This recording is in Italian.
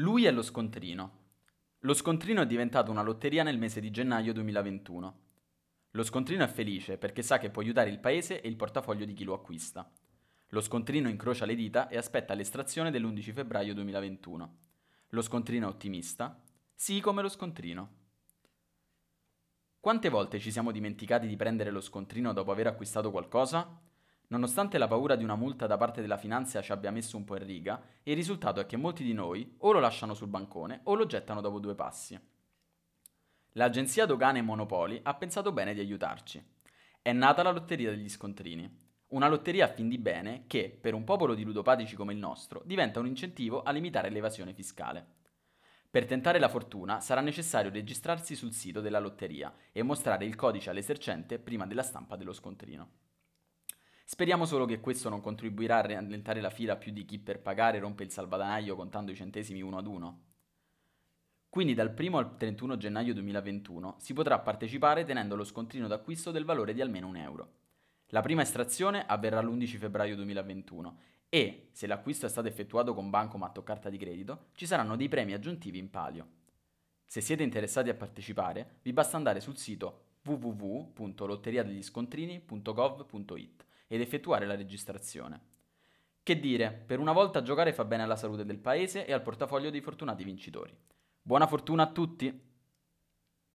Lui è lo scontrino. Lo scontrino è diventato una lotteria nel mese di gennaio 2021. Lo scontrino è felice perché sa che può aiutare il paese e il portafoglio di chi lo acquista. Lo scontrino incrocia le dita e aspetta l'estrazione dell'11 febbraio 2021. Lo scontrino è ottimista? Sì, come lo scontrino. Quante volte ci siamo dimenticati di prendere lo scontrino dopo aver acquistato qualcosa? Nonostante la paura di una multa da parte della finanza ci abbia messo un po' in riga, il risultato è che molti di noi o lo lasciano sul bancone o lo gettano dopo due passi. L'agenzia Dogane Monopoli ha pensato bene di aiutarci. È nata la lotteria degli scontrini. Una lotteria a fin di bene che, per un popolo di ludopatici come il nostro, diventa un incentivo a limitare l'evasione fiscale. Per tentare la fortuna sarà necessario registrarsi sul sito della lotteria e mostrare il codice all'esercente prima della stampa dello scontrino. Speriamo solo che questo non contribuirà a rallentare la fila più di chi per pagare rompe il salvadanaio contando i centesimi uno ad uno. Quindi dal 1 al 31 gennaio 2021 si potrà partecipare tenendo lo scontrino d'acquisto del valore di almeno un euro. La prima estrazione avverrà l'11 febbraio 2021 e, se l'acquisto è stato effettuato con bancomat o carta di credito, ci saranno dei premi aggiuntivi in palio. Se siete interessati a partecipare, vi basta andare sul sito www.lotteriadegiscontrini.gov.it ed effettuare la registrazione. Che dire, per una volta giocare fa bene alla salute del paese e al portafoglio dei fortunati vincitori. Buona fortuna a tutti!